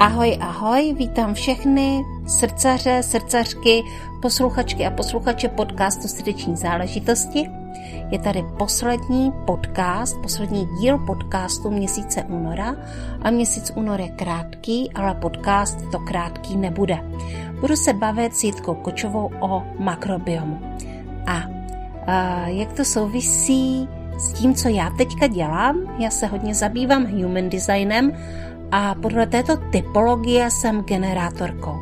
Ahoj, ahoj, vítám všechny srdcaře, srdcařky, posluchačky a posluchače podcastu Srdeční záležitosti. Je tady poslední podcast, poslední díl podcastu měsíce února a měsíc únor je krátký, ale podcast to krátký nebude. Budu se bavit s Jitkou Kočovou o makrobiomu. A, a jak to souvisí s tím, co já teďka dělám, já se hodně zabývám human designem a podle této typologie jsem generátorkou.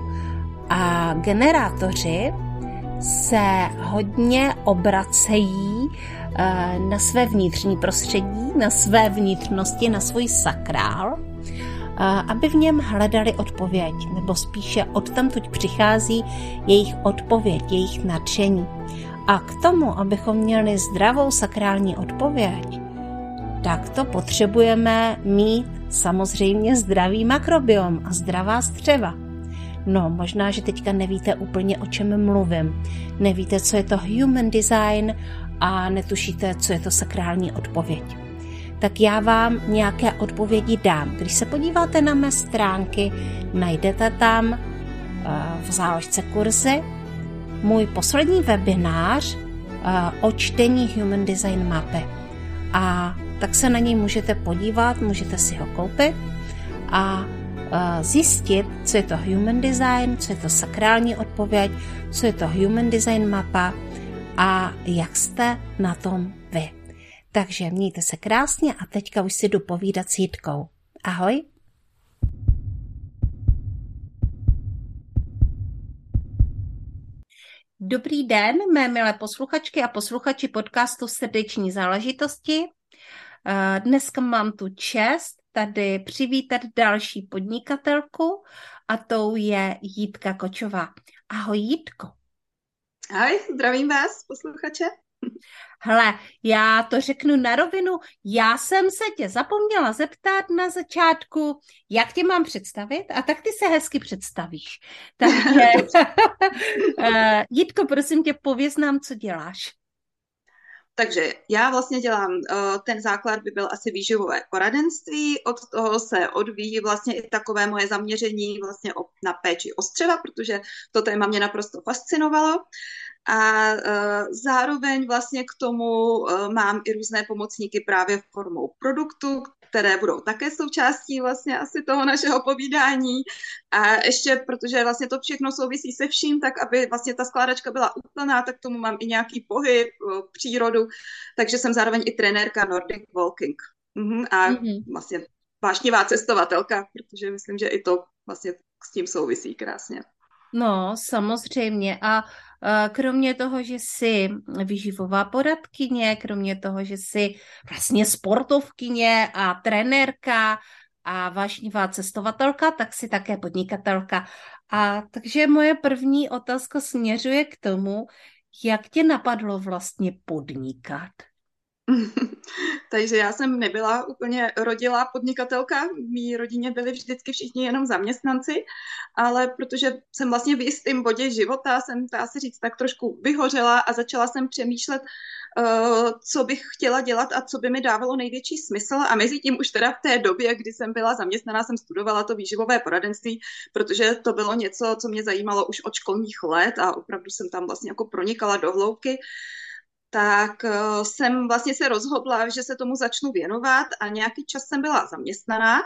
A generátoři se hodně obracejí eh, na své vnitřní prostředí, na své vnitřnosti, na svůj sakrál, eh, aby v něm hledali odpověď, nebo spíše odtamtud přichází jejich odpověď, jejich nadšení. A k tomu, abychom měli zdravou sakrální odpověď, tak to potřebujeme mít samozřejmě zdravý makrobiom a zdravá střeva. No, možná, že teďka nevíte úplně, o čem mluvím. Nevíte, co je to human design a netušíte, co je to sakrální odpověď. Tak já vám nějaké odpovědi dám. Když se podíváte na mé stránky, najdete tam eh, v záložce kurzy můj poslední webinář eh, o čtení Human Design mapy. A tak se na něj můžete podívat, můžete si ho koupit a zjistit, co je to human design, co je to sakrální odpověď, co je to human design mapa a jak jste na tom vy. Takže mějte se krásně a teďka už si jdu povídat s Jitkou. Ahoj! Dobrý den, mé milé posluchačky a posluchači podcastu Srdeční záležitosti. Eh, dneska mám tu čest tady přivítat další podnikatelku a tou je Jitka Kočová. Ahoj Jitko. Ahoj, zdravím vás, posluchače. Hele, já to řeknu na rovinu. Já jsem se tě zapomněla zeptat na začátku, jak tě mám představit, a tak ty se hezky představíš. Takže, eh, Jitko, prosím tě, pověz nám, co děláš. Takže já vlastně dělám, eh, ten základ by byl asi výživové poradenství, od toho se odvíjí vlastně i takové moje zaměření vlastně na péči o střeva, protože to téma mě naprosto fascinovalo. A uh, zároveň vlastně k tomu uh, mám i různé pomocníky právě formou produktu, které budou také součástí vlastně asi toho našeho povídání. A ještě, protože vlastně to všechno souvisí se vším, tak aby vlastně ta skládačka byla úplná, tak tomu mám i nějaký pohyb, přírodu, takže jsem zároveň i trenérka Nordic Walking. Mhm, a mm-hmm. vlastně vášnivá cestovatelka, protože myslím, že i to vlastně s tím souvisí krásně. No, samozřejmě. A kromě toho, že jsi vyživová poradkyně, kromě toho, že jsi vlastně sportovkyně a trenérka a vášnivá cestovatelka, tak jsi také podnikatelka. A takže moje první otázka směřuje k tomu, jak tě napadlo vlastně podnikat? Takže já jsem nebyla úplně rodilá podnikatelka, mý rodině byli vždycky všichni jenom zaměstnanci, ale protože jsem vlastně v jistém bodě života, jsem, dá se říct, tak trošku vyhořela a začala jsem přemýšlet, uh, co bych chtěla dělat a co by mi dávalo největší smysl. A mezi tím už teda v té době, kdy jsem byla zaměstnaná, jsem studovala to výživové poradenství, protože to bylo něco, co mě zajímalo už od školních let a opravdu jsem tam vlastně jako pronikala do hloubky tak uh, jsem vlastně se rozhodla, že se tomu začnu věnovat a nějaký čas jsem byla zaměstnaná.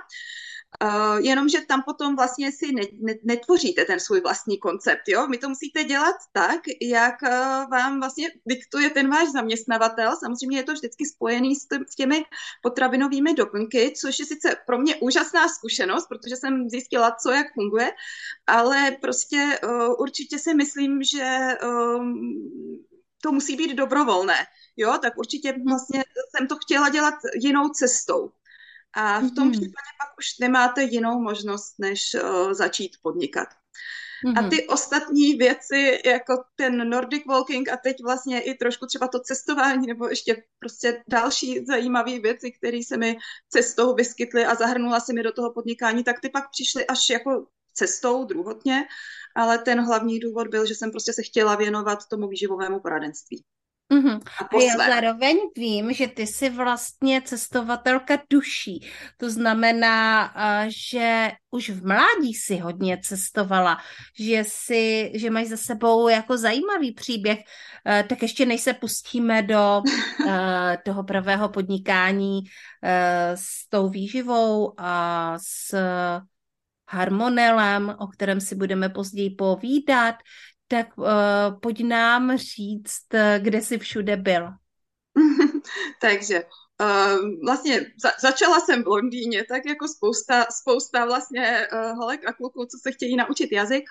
Uh, jenomže tam potom vlastně si ne, ne, netvoříte ten svůj vlastní koncept, jo? Vy to musíte dělat tak, jak uh, vám vlastně diktuje ten váš zaměstnavatel. Samozřejmě je to vždycky spojený s, s těmi potravinovými doplňky, což je sice pro mě úžasná zkušenost, protože jsem zjistila, co jak funguje, ale prostě uh, určitě si myslím, že um, to musí být dobrovolné, jo, tak určitě vlastně jsem to chtěla dělat jinou cestou. A v tom mm-hmm. případě pak už nemáte jinou možnost, než uh, začít podnikat. Mm-hmm. A ty ostatní věci, jako ten Nordic Walking a teď vlastně i trošku třeba to cestování, nebo ještě prostě další zajímavé věci, které se mi cestou vyskytly a zahrnula se mi do toho podnikání, tak ty pak přišly až jako cestou druhotně ale ten hlavní důvod byl, že jsem prostě se chtěla věnovat tomu výživovému poradenství. Mm-hmm. A, a já zároveň vím, že ty jsi vlastně cestovatelka duší. To znamená, že už v mládí si hodně cestovala, že, si, že máš za sebou jako zajímavý příběh. Tak ještě než se pustíme do toho pravého podnikání s tou výživou a s harmonelem, o kterém si budeme později povídat, tak uh, pojď nám říct, eh, kde jsi všude byl. Takže uh, vlastně za, začala jsem v Londýně, tak jako spousta, spousta vlastně uh, holek a kluků, co se chtějí naučit jazyk,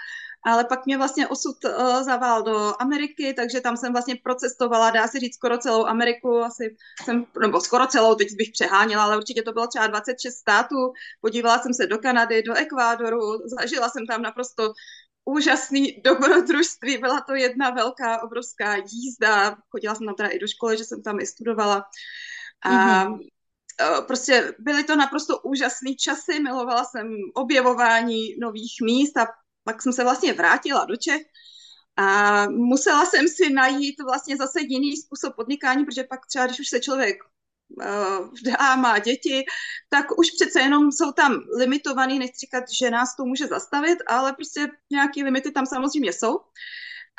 ale pak mě vlastně osud uh, zavál do Ameriky, takže tam jsem vlastně procestovala, dá se říct, skoro celou Ameriku, asi jsem, nebo skoro celou, teď bych přeháněla, ale určitě to bylo třeba 26 států, podívala jsem se do Kanady, do Ekvádoru, zažila jsem tam naprosto úžasný dobrodružství. Byla to jedna velká, obrovská jízda. Chodila jsem tam teda i do školy, že jsem tam i studovala. A mm-hmm. prostě byly to naprosto úžasné časy. Milovala jsem objevování nových míst a pak jsem se vlastně vrátila do Čech. A musela jsem si najít vlastně zase jiný způsob podnikání, protože pak třeba, když už se člověk vdá, eh, má děti, tak už přece jenom jsou tam limitovaný, nechci říkat, že nás to může zastavit, ale prostě nějaký limity tam samozřejmě jsou.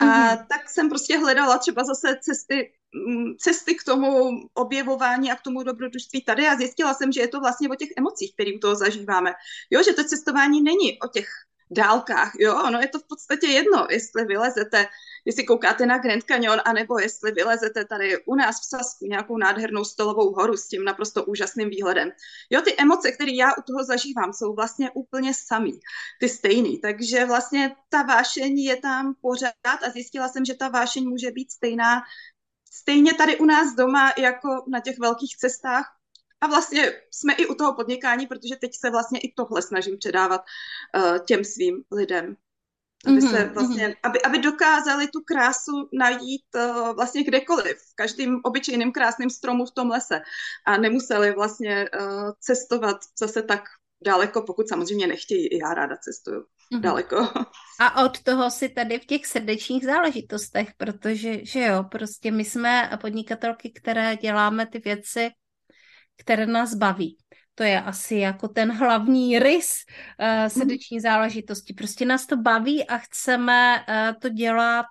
A mm-hmm. tak jsem prostě hledala třeba zase cesty, mm, cesty k tomu objevování a k tomu dobrodružství tady a zjistila jsem, že je to vlastně o těch emocích, které u toho zažíváme. Jo, že to cestování není o těch dálkách, jo, ono je to v podstatě jedno, jestli vylezete jestli koukáte na Grand Canyon, anebo jestli vylezete tady u nás v Sasku nějakou nádhernou stolovou horu s tím naprosto úžasným výhledem. Jo, ty emoce, které já u toho zažívám, jsou vlastně úplně samý, ty stejný. Takže vlastně ta vášení je tam pořád a zjistila jsem, že ta vášeň může být stejná stejně tady u nás doma, jako na těch velkých cestách, a vlastně jsme i u toho podnikání, protože teď se vlastně i tohle snažím předávat uh, těm svým lidem aby se mm-hmm, vlastně, mm-hmm. aby, aby dokázali tu krásu najít uh, vlastně kdekoliv, v každým obyčejným krásným stromu v tom lese a nemuseli vlastně uh, cestovat zase tak daleko, pokud samozřejmě nechtějí, i já ráda cestuju mm-hmm. daleko. A od toho si tady v těch srdečních záležitostech, protože, že jo, prostě my jsme podnikatelky, které děláme ty věci, které nás baví. To je asi jako ten hlavní rys uh, srdeční záležitosti. Prostě nás to baví a chceme uh, to dělat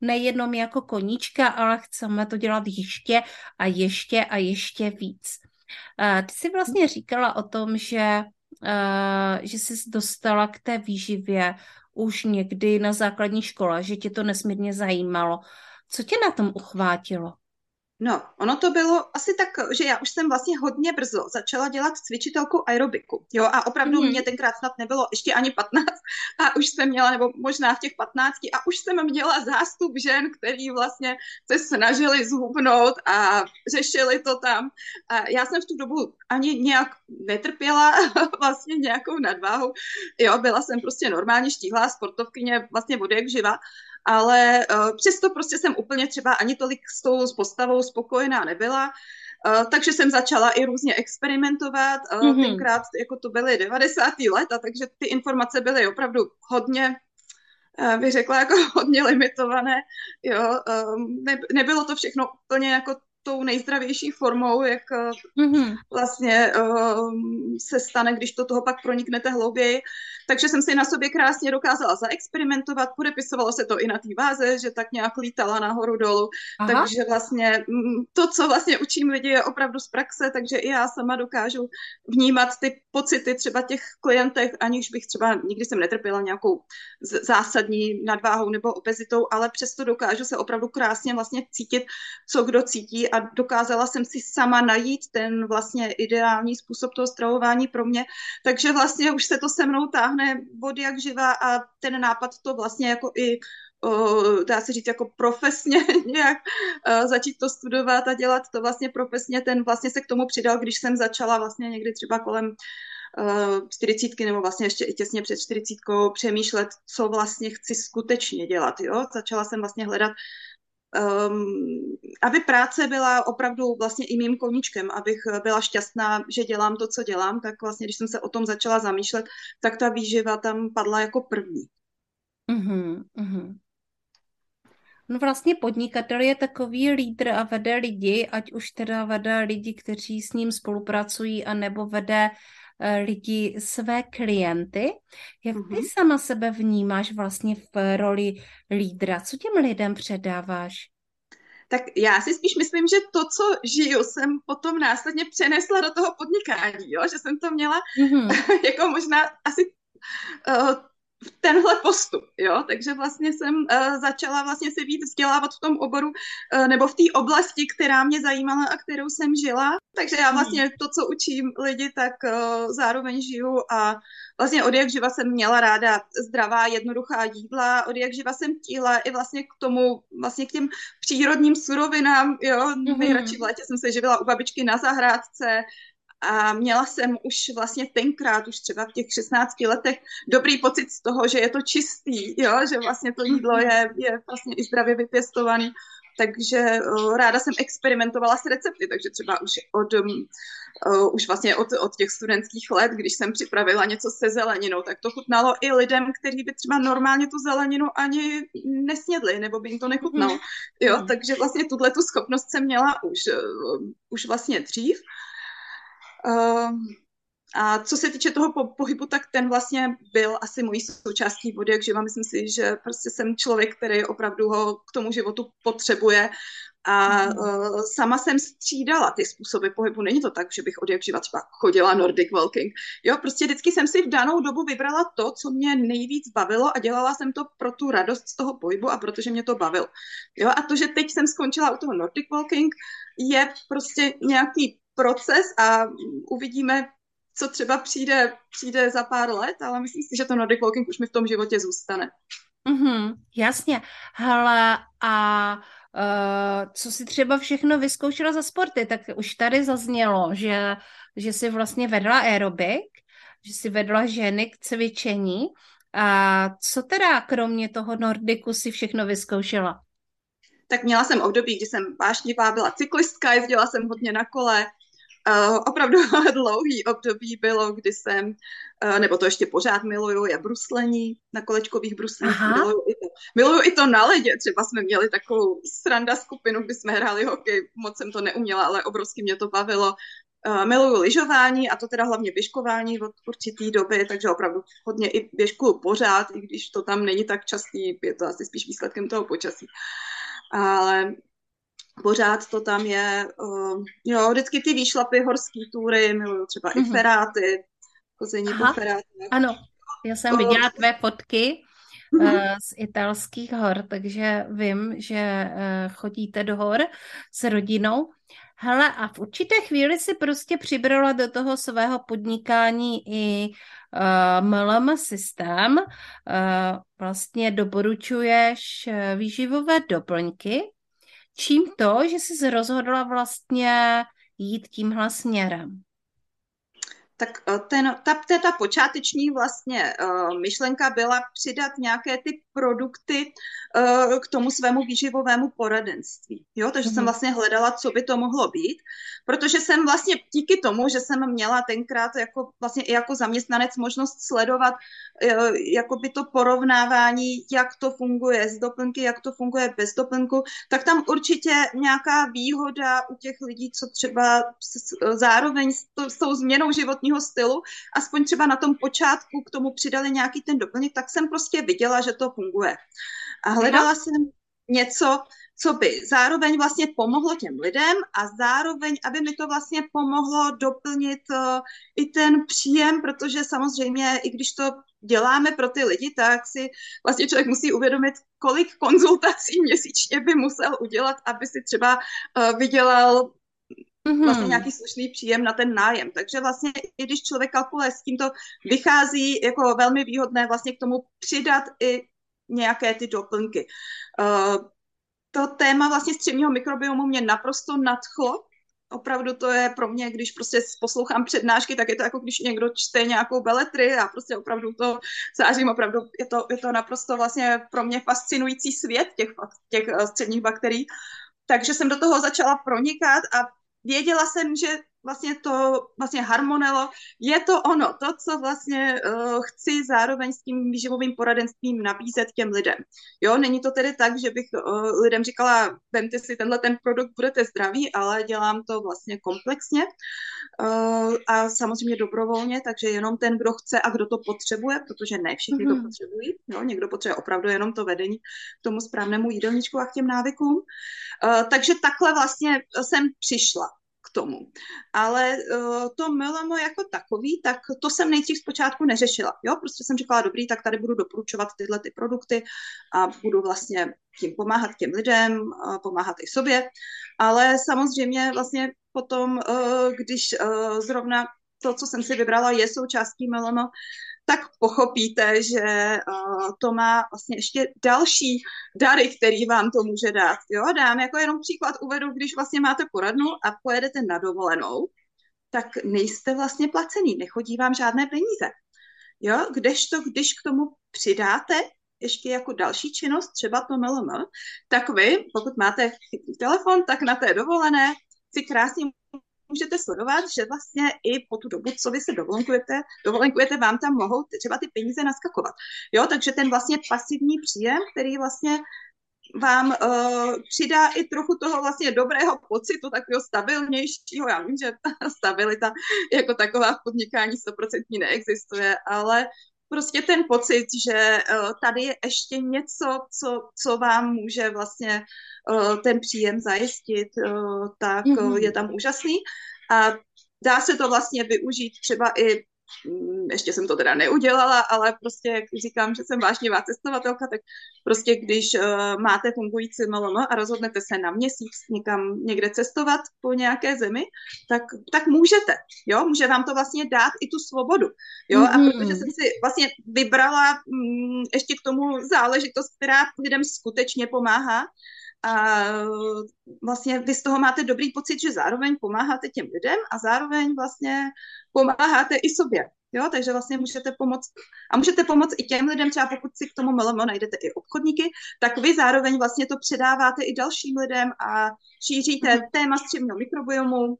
nejenom jako koníčka, ale chceme to dělat ještě a ještě a ještě víc. Uh, ty jsi vlastně říkala o tom, že, uh, že jsi dostala k té výživě už někdy na základní škole, že tě to nesmírně zajímalo. Co tě na tom uchvátilo? No, ono to bylo asi tak, že já už jsem vlastně hodně brzo začala dělat cvičitelku aerobiku, jo, a opravdu mm. mě tenkrát snad nebylo ještě ani 15 a už jsem měla, nebo možná v těch 15 a už jsem měla zástup žen, který vlastně se snažili zhubnout a řešili to tam. A já jsem v tu dobu ani nějak netrpěla vlastně nějakou nadváhu, jo, byla jsem prostě normálně štíhlá sportovkyně vlastně od jak živa ale uh, přesto prostě jsem úplně třeba ani tolik s tou postavou spokojená nebyla. Uh, takže jsem začala i různě experimentovat. Uh, mm-hmm. Tenkrát jako to byly 90. leta, takže ty informace byly opravdu hodně bych řekla jako hodně limitované. Jo, ne, nebylo to všechno úplně jako tou nejzdravější formou, jak mm-hmm. vlastně um, se stane, když to toho pak proniknete hlouběji. Takže jsem si na sobě krásně dokázala zaexperimentovat, podepisovalo se to i na té váze, že tak nějak lítala nahoru dolů. Aha. Takže vlastně mm, to, co vlastně učím lidi, je opravdu z praxe, takže i já sama dokážu vnímat ty pocity třeba těch klientech, aniž bych třeba nikdy jsem netrpěla nějakou zásadní nadváhou nebo obezitou, ale přesto dokážu se opravdu krásně vlastně cítit, co kdo cítí a dokázala jsem si sama najít ten vlastně ideální způsob toho stravování pro mě. Takže vlastně už se to se mnou táhne od jak živa a ten nápad to vlastně jako i dá se říct, jako profesně nějak začít to studovat a dělat to vlastně profesně, ten vlastně se k tomu přidal, když jsem začala vlastně někdy třeba kolem čtyřicítky nebo vlastně ještě i těsně před čtyřicítkou přemýšlet, co vlastně chci skutečně dělat. Jo? Začala jsem vlastně hledat um, aby práce byla opravdu vlastně i mým koníčkem, abych byla šťastná, že dělám to, co dělám, tak vlastně, když jsem se o tom začala zamýšlet, tak ta výživa tam padla jako první. Uh-huh, uh-huh. No vlastně podnikatel je takový lídr a vede lidi, ať už teda vede lidi, kteří s ním spolupracují, anebo vede lidi své klienty. Jak ty mm-hmm. sama sebe vnímáš vlastně v roli lídra? Co těm lidem předáváš? tak já si spíš myslím, že to, co žiju, jsem potom následně přenesla do toho podnikání, jo? že jsem to měla mm-hmm. jako možná asi uh, tenhle postup, jo, takže vlastně jsem uh, začala vlastně se víc vzdělávat v tom oboru uh, nebo v té oblasti, která mě zajímala a kterou jsem žila, takže já vlastně to, co učím lidi, tak uh, zároveň žiju a vlastně od jak živa jsem měla ráda zdravá, jednoduchá jídla, od jak živa jsem tíla i vlastně k tomu, vlastně k těm přírodním surovinám, jo, mm-hmm. nejradši v létě jsem se živila u babičky na zahrádce, a měla jsem už vlastně tenkrát, už třeba v těch 16 letech, dobrý pocit z toho, že je to čistý, jo? že vlastně to jídlo je, je vlastně i zdravě vypěstovaný. Takže ráda jsem experimentovala s recepty, takže třeba už od, uh, už vlastně od, od těch studentských let, když jsem připravila něco se zeleninou, tak to chutnalo i lidem, kteří by třeba normálně tu zeleninu ani nesnědli, nebo by jim to nechutnalo. Mhm. Jo, takže vlastně tuhle tu schopnost jsem měla už, uh, už vlastně dřív. Ehm, a co se týče toho po- pohybu, tak ten vlastně byl asi mojí součástí vody, jak živa. Myslím si, že prostě jsem člověk, který opravdu ho k tomu životu potřebuje. A mm. uh, sama jsem střídala ty způsoby pohybu. Není to tak, že bych od jak živa třeba chodila Nordic walking. Jo, prostě vždycky jsem si v danou dobu vybrala to, co mě nejvíc bavilo a dělala jsem to pro tu radost z toho pohybu a protože mě to bavilo. Jo, a to, že teď jsem skončila u toho Nordic walking, je prostě nějaký proces a uvidíme, co třeba přijde, přijde za pár let, ale myslím si, že to Nordic Walking už mi v tom životě zůstane. Mm-hmm, jasně. Hele, a uh, co si třeba všechno vyzkoušela za sporty, tak už tady zaznělo, že, že jsi vlastně vedla aerobik, že jsi vedla ženy k cvičení. A co teda kromě toho Nordiku si všechno vyzkoušela? Tak měla jsem období, kdy jsem vášnivá, byla cyklistka, jezdila jsem hodně na kole, Uh, opravdu dlouhý období bylo, kdy jsem, uh, nebo to ještě pořád miluju, je bruslení na kolečkových bruslích. Miluju i, to, miluju i to na ledě. Třeba jsme měli takovou sranda skupinu, kdy jsme hráli hokej. Moc jsem to neuměla, ale obrovsky mě to bavilo. Uh, miluju lyžování a to teda hlavně běžkování od určitý doby, takže opravdu hodně i běžkuju pořád, i když to tam není tak častý, je to asi spíš výsledkem toho počasí. Ale pořád to tam je, uh, jo, vždycky ty výšlapy, horský túry, miluju třeba mm-hmm. i mhm. feráty, chození po ferátech. Ano, já jsem uh, viděla tvé fotky uh, z italských hor, takže vím, že uh, chodíte do hor s rodinou. Hele, a v určité chvíli si prostě přibrala do toho svého podnikání i uh, MLM systém. Uh, vlastně doporučuješ výživové doplňky, čím to, že jsi rozhodla vlastně jít tímhle směrem? Tak eh, ten, ta, ta, ta počáteční vlastně uh, myšlenka byla přidat nějaké ty produkty uh, k tomu svému výživovému poradenství. Jo? Takže mm-hmm. jsem mhm. vlastně hledala, co by to mohlo být, protože jsem vlastně díky tomu, že jsem měla tenkrát jako, vlastně i jako zaměstnanec možnost sledovat uh, jako by to porovnávání, jak to funguje z doplňky, jak to funguje bez doplňku, tak tam určitě nějaká výhoda u těch lidí, co třeba zároveň s, to, s tou změnou životního stylu, aspoň třeba na tom počátku k tomu přidali nějaký ten doplněk, tak jsem prostě viděla, že to funguje funguje. A hledala jsem něco, co by zároveň vlastně pomohlo těm lidem a zároveň, aby mi to vlastně pomohlo doplnit uh, i ten příjem, protože samozřejmě, i když to děláme pro ty lidi, tak si vlastně člověk musí uvědomit, kolik konzultací měsíčně by musel udělat, aby si třeba uh, vydělal mm-hmm. vlastně nějaký slušný příjem na ten nájem. Takže vlastně i když člověk kalkuluje s tím, to vychází jako velmi výhodné vlastně k tomu přidat i nějaké ty doplňky. Uh, to téma vlastně střevního mikrobiomu mě naprosto nadchlo. Opravdu to je pro mě, když prostě poslouchám přednášky, tak je to jako když někdo čte nějakou beletry a prostě opravdu to zářím, opravdu je to, je to naprosto vlastně pro mě fascinující svět těch, těch eh, středních bakterií. Takže jsem do toho začala pronikat a věděla jsem, že vlastně to, vlastně Harmonelo, je to ono, to, co vlastně uh, chci zároveň s tím výživovým poradenstvím nabízet těm lidem. Jo, není to tedy tak, že bych uh, lidem říkala, vemte si tenhle ten produkt, budete zdraví, ale dělám to vlastně komplexně uh, a samozřejmě dobrovolně, takže jenom ten, kdo chce a kdo to potřebuje, protože ne všichni mm-hmm. to mhm. potřebují, jo, někdo potřebuje opravdu jenom to vedení k tomu správnému jídelníčku a k těm návykům. Uh, takže takhle vlastně jsem přišla tomu. Ale uh, to MLM jako takový, tak to jsem nejdřív zpočátku neřešila. Jo, prostě jsem říkala, dobrý, tak tady budu doporučovat tyhle ty produkty a budu vlastně tím pomáhat těm lidem, uh, pomáhat i sobě. Ale samozřejmě vlastně potom, uh, když uh, zrovna to, co jsem si vybrala, je součástí MLM, tak pochopíte, že uh, to má vlastně ještě další dary, který vám to může dát. Jo, dám jako jenom příklad uvedu, když vlastně máte poradnu a pojedete na dovolenou, tak nejste vlastně placený, nechodí vám žádné peníze. Jo, kdežto, když k tomu přidáte ještě jako další činnost, třeba to MLM, tak vy, pokud máte chytrý telefon, tak na té dovolené si krásně můžete sledovat, že vlastně i po tu dobu, co vy se dovolenkujete, dovolenkujete, vám tam mohou třeba ty peníze naskakovat. Jo, takže ten vlastně pasivní příjem, který vlastně vám uh, přidá i trochu toho vlastně dobrého pocitu, takového stabilnějšího. Já vím, že ta stabilita jako taková v podnikání 100% neexistuje, ale prostě ten pocit, že uh, tady je ještě něco, co, co vám může vlastně uh, ten příjem zajistit, uh, tak mm-hmm. je tam úžasný. A dá se to vlastně využít třeba i ještě jsem to teda neudělala, ale prostě, jak říkám, že jsem vážněvá cestovatelka, tak prostě když uh, máte fungující MLM a rozhodnete se na měsíc někam někde cestovat po nějaké zemi, tak, tak můžete, jo, může vám to vlastně dát i tu svobodu, jo, mm-hmm. a protože jsem si vlastně vybrala mm, ještě k tomu záležitost, která lidem skutečně pomáhá, a vlastně vy z toho máte dobrý pocit, že zároveň pomáháte těm lidem a zároveň vlastně pomáháte i sobě. Jo, takže vlastně můžete pomoct a můžete pomoct i těm lidem, třeba pokud si k tomu MLM najdete i obchodníky, tak vy zároveň vlastně to předáváte i dalším lidem a šíříte mm-hmm. téma střevního mikrobiomu,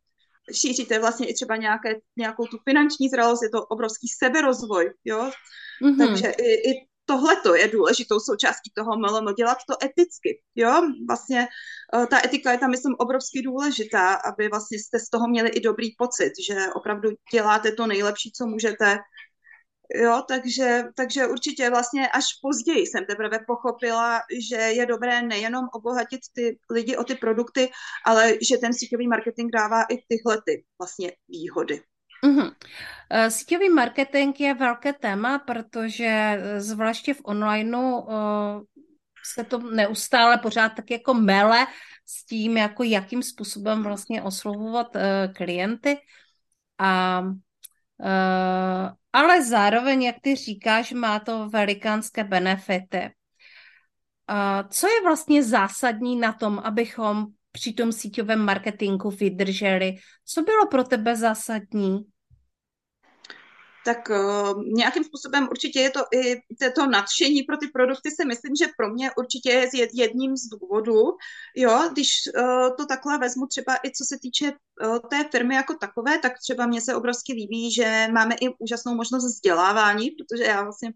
šíříte vlastně i třeba nějaké, nějakou tu finanční zralost, je to obrovský seberozvoj, jo, mm-hmm. takže i, i tohle je důležitou součástí toho MLM, dělat to eticky, jo, vlastně eh, ta etika je tam, myslím, obrovsky důležitá, aby vlastně jste z toho měli i dobrý pocit, že opravdu děláte to nejlepší, co můžete, jo, takže, takže určitě vlastně až později jsem teprve pochopila, že je dobré nejenom obohatit ty lidi o ty produkty, ale že ten síťový marketing dává i tyhle ty vlastně výhody. Mm-hmm. Síťový marketing je velké téma, protože eh, zvláště v onlineu uh, se to neustále pořád tak jako mele s tím, jako jakým způsobem vlastně oslovovat klienty. A, ale zároveň, jak ty říkáš, má to velikánské benefity. Co je vlastně zásadní na tom, abychom při tom síťovém marketingu vydrželi. Co bylo pro tebe zásadní? tak uh, nějakým způsobem určitě je to i to nadšení pro ty produkty si myslím, že pro mě určitě je jedním z důvodů, jo, když uh, to takhle vezmu třeba i co se týče uh, té firmy jako takové, tak třeba mně se obrovsky líbí, že máme i úžasnou možnost vzdělávání, protože já vlastně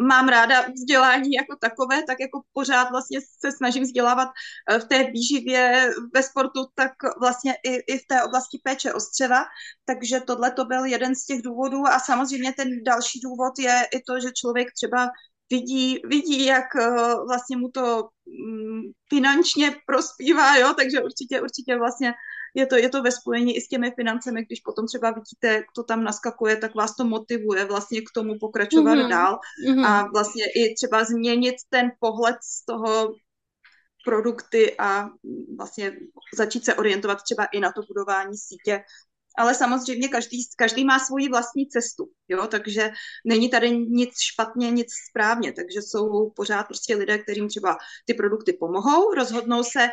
mám ráda vzdělání jako takové, tak jako pořád vlastně se snažím vzdělávat uh, v té výživě, ve sportu, tak vlastně i, i v té oblasti péče o střeva, takže tohle to byl jeden z těch důvodů. A samozřejmě ten další důvod je i to, že člověk třeba vidí, vidí, jak uh, vlastně mu to um, finančně prospívá, jo, takže určitě, určitě vlastně je to, je to ve spojení i s těmi financemi, když potom třeba vidíte, kdo tam naskakuje, tak vás to motivuje vlastně k tomu pokračovat mm-hmm. dál mm-hmm. a vlastně i třeba změnit ten pohled z toho produkty a vlastně začít se orientovat třeba i na to budování sítě. Ale samozřejmě každý, každý má svoji vlastní cestu, jo, takže není tady nic špatně, nic správně, takže jsou pořád prostě lidé, kterým třeba ty produkty pomohou, rozhodnou se,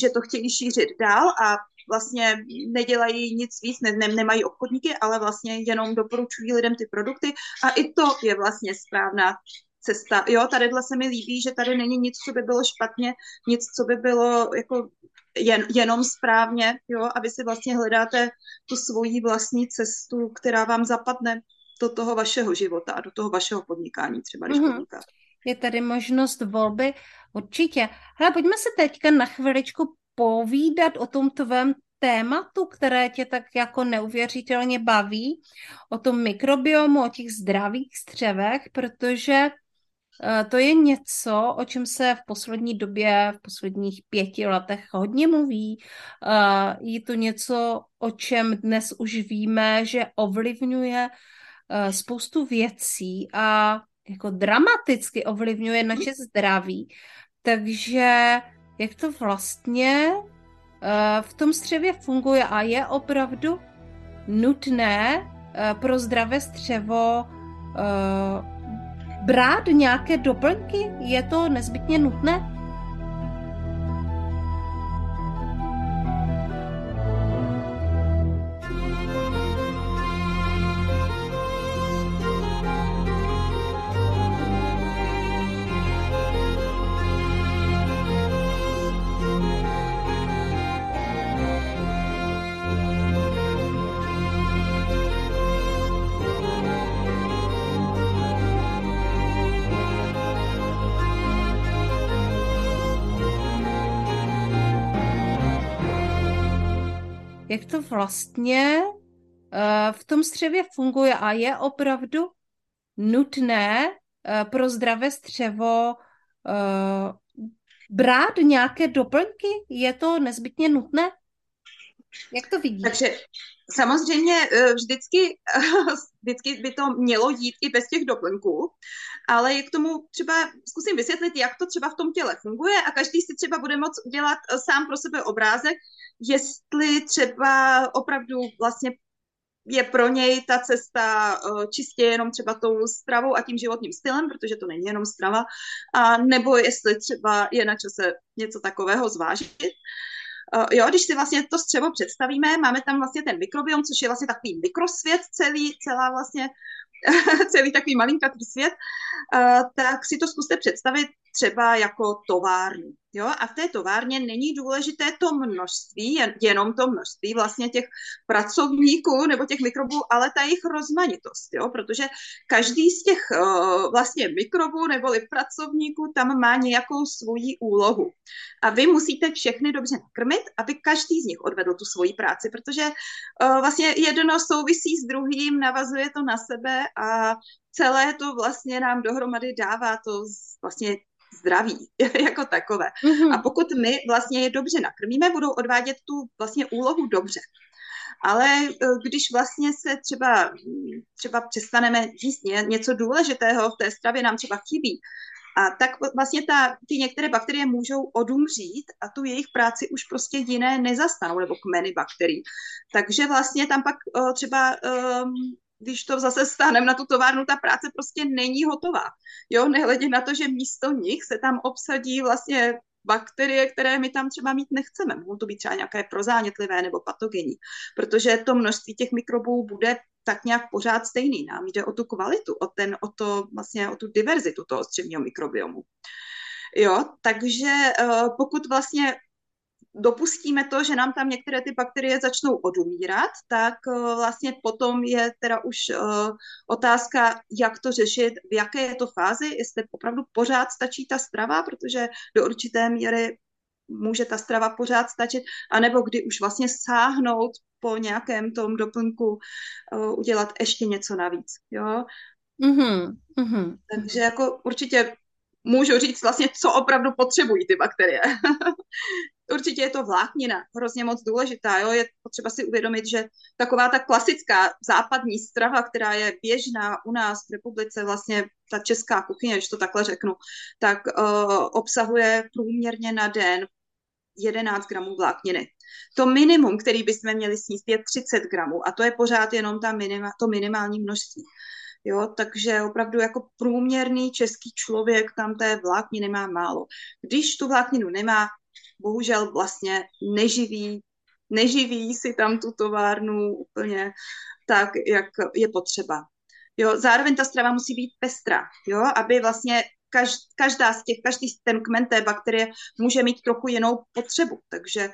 že to chtějí šířit dál a vlastně nedělají nic víc, ne, ne, nemají obchodníky, ale vlastně jenom doporučují lidem ty produkty a i to je vlastně správná cesta. Jo, tadyhle se mi líbí, že tady není nic, co by bylo špatně, nic, co by bylo jako jen, jenom správně, jo, a vy si vlastně hledáte tu svoji vlastní cestu, která vám zapadne do toho vašeho života a do toho vašeho podnikání třeba, když mm-hmm. podnikáte. Je tady možnost volby, určitě. Ale pojďme se teďka na chviličku povídat o tom tvém tématu, které tě tak jako neuvěřitelně baví, o tom mikrobiomu, o těch zdravých střevech, protože eh, to je něco, o čem se v poslední době, v posledních pěti letech hodně mluví. Eh, je to něco, o čem dnes už víme, že ovlivňuje eh, spoustu věcí a jako dramaticky ovlivňuje naše zdraví. Takže jak to vlastně Eh, v tom střevě funguje a je opravdu nutné eh, pro zdravé střevo eh, brát nějaké doplňky? Je to nezbytně nutné? Jak to vlastně uh, v tom střevě funguje a je opravdu nutné uh, pro zdravé střevo uh, brát nějaké doplňky? Je to nezbytně nutné? Jak to vidíš? Takže samozřejmě vždycky, vždycky by to mělo jít i bez těch doplňků, ale je k tomu třeba, zkusím vysvětlit, jak to třeba v tom těle funguje a každý si třeba bude moct udělat sám pro sebe obrázek, jestli třeba opravdu vlastně je pro něj ta cesta uh, čistě jenom třeba tou stravou a tím životním stylem, protože to není jenom strava, a nebo jestli třeba je na čase něco takového zvážit. Uh, jo, když si vlastně to střevo představíme, máme tam vlastně ten mikrobiom, což je vlastně takový mikrosvět celý, celá vlastně celý takový malinkatý svět, uh, tak si to zkuste představit třeba jako továrnu. Jo? A v té továrně není důležité to množství, jen, jenom to množství vlastně těch pracovníků nebo těch mikrobů, ale ta jejich rozmanitost, jo? protože každý z těch uh, vlastně mikrobů nebo pracovníků tam má nějakou svoji úlohu. A vy musíte všechny dobře nakrmit, aby každý z nich odvedl tu svoji práci, protože uh, vlastně jedno souvisí s druhým, navazuje to na sebe a celé to vlastně nám dohromady dává to vlastně zdraví jako takové. Mm-hmm. A pokud my vlastně je dobře nakrmíme, budou odvádět tu vlastně úlohu dobře. Ale e, když vlastně se třeba, třeba přestaneme jíst něco důležitého v té stravě, nám třeba chybí, a tak vlastně ta, ty některé bakterie můžou odumřít a tu jejich práci už prostě jiné nezastanou, nebo kmeny bakterií. Takže vlastně tam pak uh, třeba um, když to zase staneme na tu továrnu, ta práce prostě není hotová. Jo, nehledě na to, že místo nich se tam obsadí vlastně bakterie, které my tam třeba mít nechceme. Mohou to být třeba nějaké prozánětlivé nebo patogenní, protože to množství těch mikrobů bude tak nějak pořád stejný. Nám jde o tu kvalitu, o, ten, o, to, vlastně, o tu diverzitu toho střevního mikrobiomu. Jo, takže uh, pokud vlastně dopustíme to, že nám tam některé ty bakterie začnou odumírat, tak eh, vlastně potom je teda už eh, otázka, jak to řešit, v jaké je to fázi, jestli opravdu pořád stačí ta strava, protože do určité míry může ta strava pořád stačit, anebo kdy už vlastně sáhnout po nějakém tom doplňku, uh, udělat ještě něco navíc, jo. Mm-hmm, mm-hmm. Takže jako určitě můžu říct vlastně, co opravdu potřebují ty bakterie. Určitě je to vláknina, hrozně moc důležitá. Jo? Je potřeba si uvědomit, že taková ta klasická západní strava, která je běžná u nás v republice, vlastně ta česká kuchyně, když to takhle řeknu, tak uh, obsahuje průměrně na den 11 gramů vlákniny. To minimum, který bychom měli sníst, je 30 gramů a to je pořád jenom ta minima, to minimální množství. Jo, takže opravdu jako průměrný český člověk tam té vlákniny má málo. Když tu vlákninu nemá, bohužel vlastně neživí, neživí si tam tu továrnu úplně tak, jak je potřeba. Jo, zároveň ta strava musí být pestrá, jo, aby vlastně každá z těch, každý ten kmen té bakterie může mít trochu jinou potřebu. Takže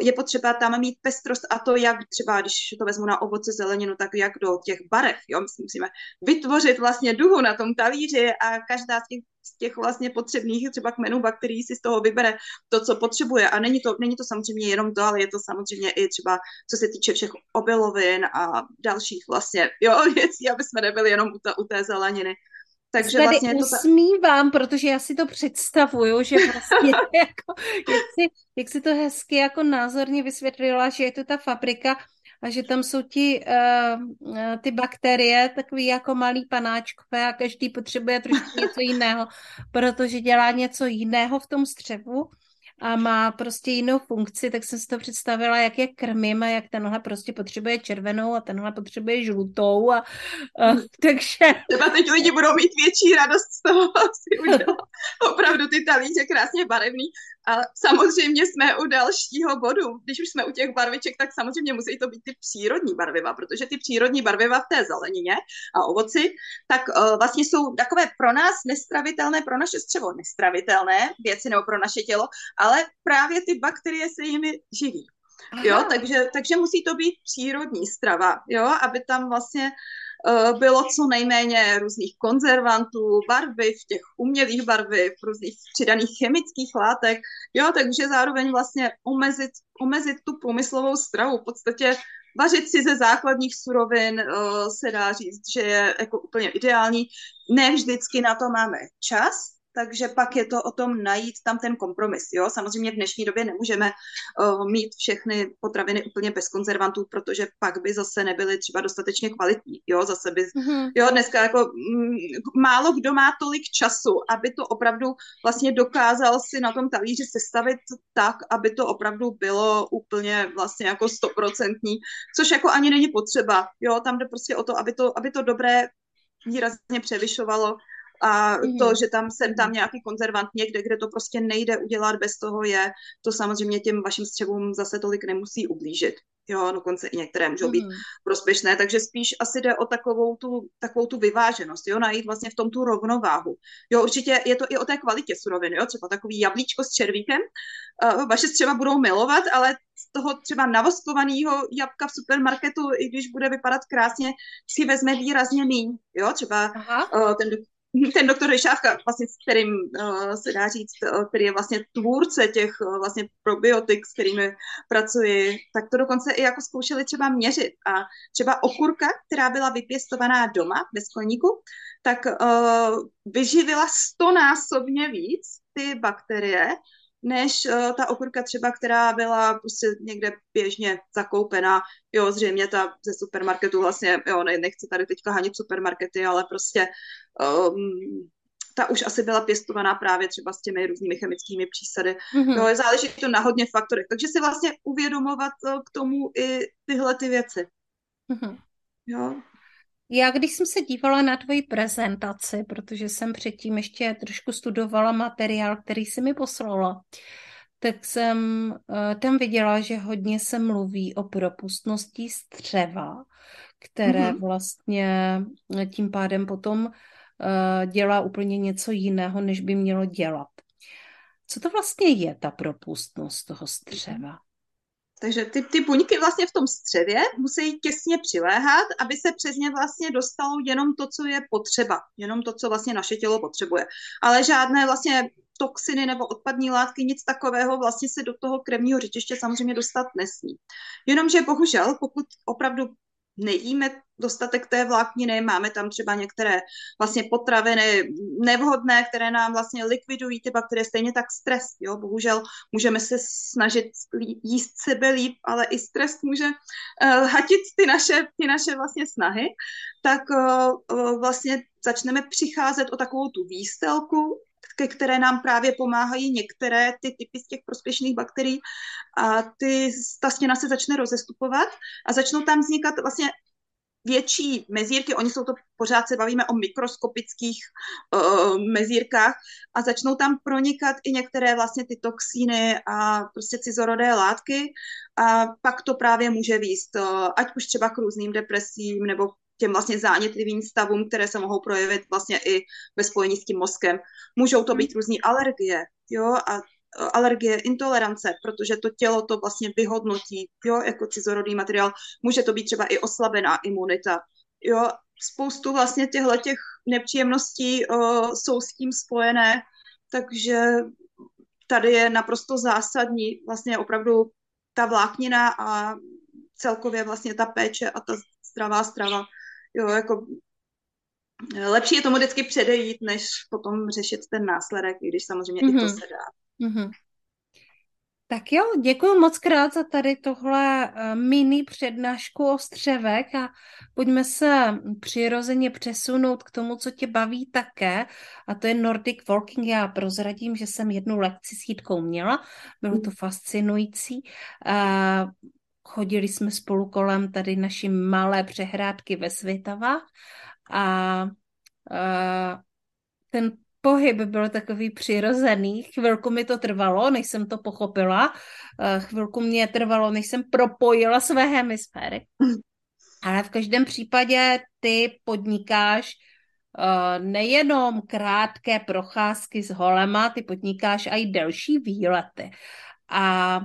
je potřeba tam mít pestrost a to, jak třeba, když to vezmu na ovoce, zeleninu, tak jak do těch barev. Jo? My musíme vytvořit vlastně duhu na tom talíři a každá z těch z těch vlastně potřebných třeba kmenů bakterií si z toho vybere to, co potřebuje. A není to, není to samozřejmě jenom to, ale je to samozřejmě i třeba, co se týče všech obilovin a dalších vlastně jo, věcí, aby jsme nebyli jenom u, ta, u té zeleniny. Takže Tady vlastně usmívám, to... protože já si to představuju, že vlastně jako, jak, si, jak si to hezky jako názorně vysvětlila, že je to ta fabrika a že tam jsou ti, uh, ty bakterie takový jako malý panáčkové a každý potřebuje trošku něco jiného, protože dělá něco jiného v tom střevu a má prostě jinou funkci, tak jsem si to představila, jak je krmím a jak tenhle prostě potřebuje červenou a tenhle potřebuje žlutou a, a takže... Třeba teď lidi budou mít větší radost z toho asi udělat. Opravdu ty talíře krásně barevný a samozřejmě jsme u dalšího bodu. Když už jsme u těch barviček, tak samozřejmě musí to být ty přírodní barviva, protože ty přírodní barviva v té zelenině a ovoci, tak uh, vlastně jsou takové pro nás nestravitelné, pro naše střevo nestravitelné věci nebo pro naše tělo, ale právě ty bakterie se jimi živí. Aha. Jo, takže, takže musí to být přírodní strava, jo, aby tam vlastně uh, bylo co nejméně různých konzervantů, barviv, těch umělých barviv, různých přidaných chemických látek, jo, takže zároveň vlastně omezit, omezit tu průmyslovou stravu, v podstatě vařit si ze základních surovin uh, se dá říct, že je jako úplně ideální. Ne vždycky na to máme čas, takže pak je to o tom najít tam ten kompromis. Jo? Samozřejmě v dnešní době nemůžeme uh, mít všechny potraviny úplně bez konzervantů, protože pak by zase nebyly třeba dostatečně kvalitní. Jo? Zase by, mm-hmm. jo, dneska jako m, málo kdo má tolik času, aby to opravdu vlastně dokázal si na tom talíři sestavit tak, aby to opravdu bylo úplně vlastně jako stoprocentní, což jako ani není potřeba. Jo? Tam jde prostě o to, aby to, aby to dobré výrazně převyšovalo a mm. to, že tam jsem tam nějaký konzervant někde, kde to prostě nejde udělat bez toho je, to samozřejmě těm vašim střevům zase tolik nemusí ublížit. Jo, dokonce i některé můžou být mm. prospěšné, takže spíš asi jde o takovou tu, takovou tu vyváženost, jo, najít vlastně v tom tu rovnováhu. Jo, určitě je to i o té kvalitě surovin, jo, třeba takový jablíčko s červíkem, uh, vaše střeva budou milovat, ale z toho třeba navoskovaného jabka v supermarketu, i když bude vypadat krásně, si vezme výrazně míň, jo, třeba uh, ten ten doktor Ryšávka, vlastně s kterým uh, se dá říct, uh, který je vlastně tvůrce těch uh, vlastně probiotik, s kterými pracuji, tak to dokonce i jako zkoušeli třeba měřit. A třeba okurka, která byla vypěstovaná doma ve skleníku, tak uh, vyživila stonásobně víc ty bakterie, než uh, ta okurka třeba, která byla prostě někde běžně zakoupená. Jo, zřejmě ta ze supermarketu vlastně, jo, ne, nechci tady teďka hanit supermarkety, ale prostě um, ta už asi byla pěstovaná právě třeba s těmi různými chemickými přísady. Mm-hmm. Jo, záleží to na hodně faktorech. Takže si vlastně uvědomovat eh, k tomu i tyhle ty věci. Mm-hmm. Jo. Já, když jsem se dívala na tvoji prezentaci, protože jsem předtím ještě trošku studovala materiál, který jsi mi poslala, tak jsem uh, tam viděla, že hodně se mluví o propustnosti střeva, které mm-hmm. vlastně tím pádem potom uh, dělá úplně něco jiného, než by mělo dělat. Co to vlastně je ta propustnost toho střeva? Takže ty, ty buňky vlastně v tom střevě musí těsně přiléhat, aby se přes ně vlastně dostalo jenom to, co je potřeba, jenom to, co vlastně naše tělo potřebuje. Ale žádné vlastně toxiny nebo odpadní látky, nic takového vlastně se do toho krevního řečiště samozřejmě dostat nesmí. Jenomže bohužel, pokud opravdu nejíme dostatek té vlákniny, máme tam třeba některé vlastně potraviny nevhodné, které nám vlastně likvidují ty bakterie, stejně tak stres, jo, bohužel můžeme se snažit jíst sebe líp, ale i stres může uh, hatit ty naše, ty naše vlastně snahy, tak uh, vlastně začneme přicházet o takovou tu výstelku, ke které nám právě pomáhají některé ty typy z těch prospěšných bakterií a ty, ta stěna se začne rozestupovat a začnou tam vznikat vlastně větší mezírky, oni jsou to, pořád se bavíme o mikroskopických uh, mezírkách a začnou tam pronikat i některé vlastně ty toxíny a prostě cizorodé látky a pak to právě může výst, uh, ať už třeba k různým depresím nebo těm vlastně zánětlivým stavům, které se mohou projevit vlastně i ve spojení s tím mozkem. Můžou to být různé alergie, jo, a alergie, intolerance, protože to tělo to vlastně vyhodnotí, jo, jako cizorodý materiál. Může to být třeba i oslabená imunita, jo, spoustu vlastně těchto těch nepříjemností uh, jsou s tím spojené, takže tady je naprosto zásadní vlastně opravdu ta vláknina a celkově vlastně ta péče a ta zdravá strava. Jo, jako lepší je tomu vždycky předejít, než potom řešit ten následek, i když samozřejmě mm-hmm. i to mhm. se dá. Mm-hmm. Tak jo, děkuji moc krát za tady tohle eh, mini přednášku o střevek a pojďme se přirozeně přesunout k tomu, co tě baví také a to je Nordic Walking. Já prozradím, že jsem jednu lekci s Jitkou měla, bylo to fascinující. Chodili jsme spolu kolem tady naší malé přehrádky ve Světavách a ten pohyb byl takový přirozený. Chvilku mi to trvalo, než jsem to pochopila. Eh, chvilku mě trvalo, než jsem propojila své hemisféry. Ale v každém případě ty podnikáš eh, nejenom krátké procházky s holema, ty podnikáš i delší výlety. A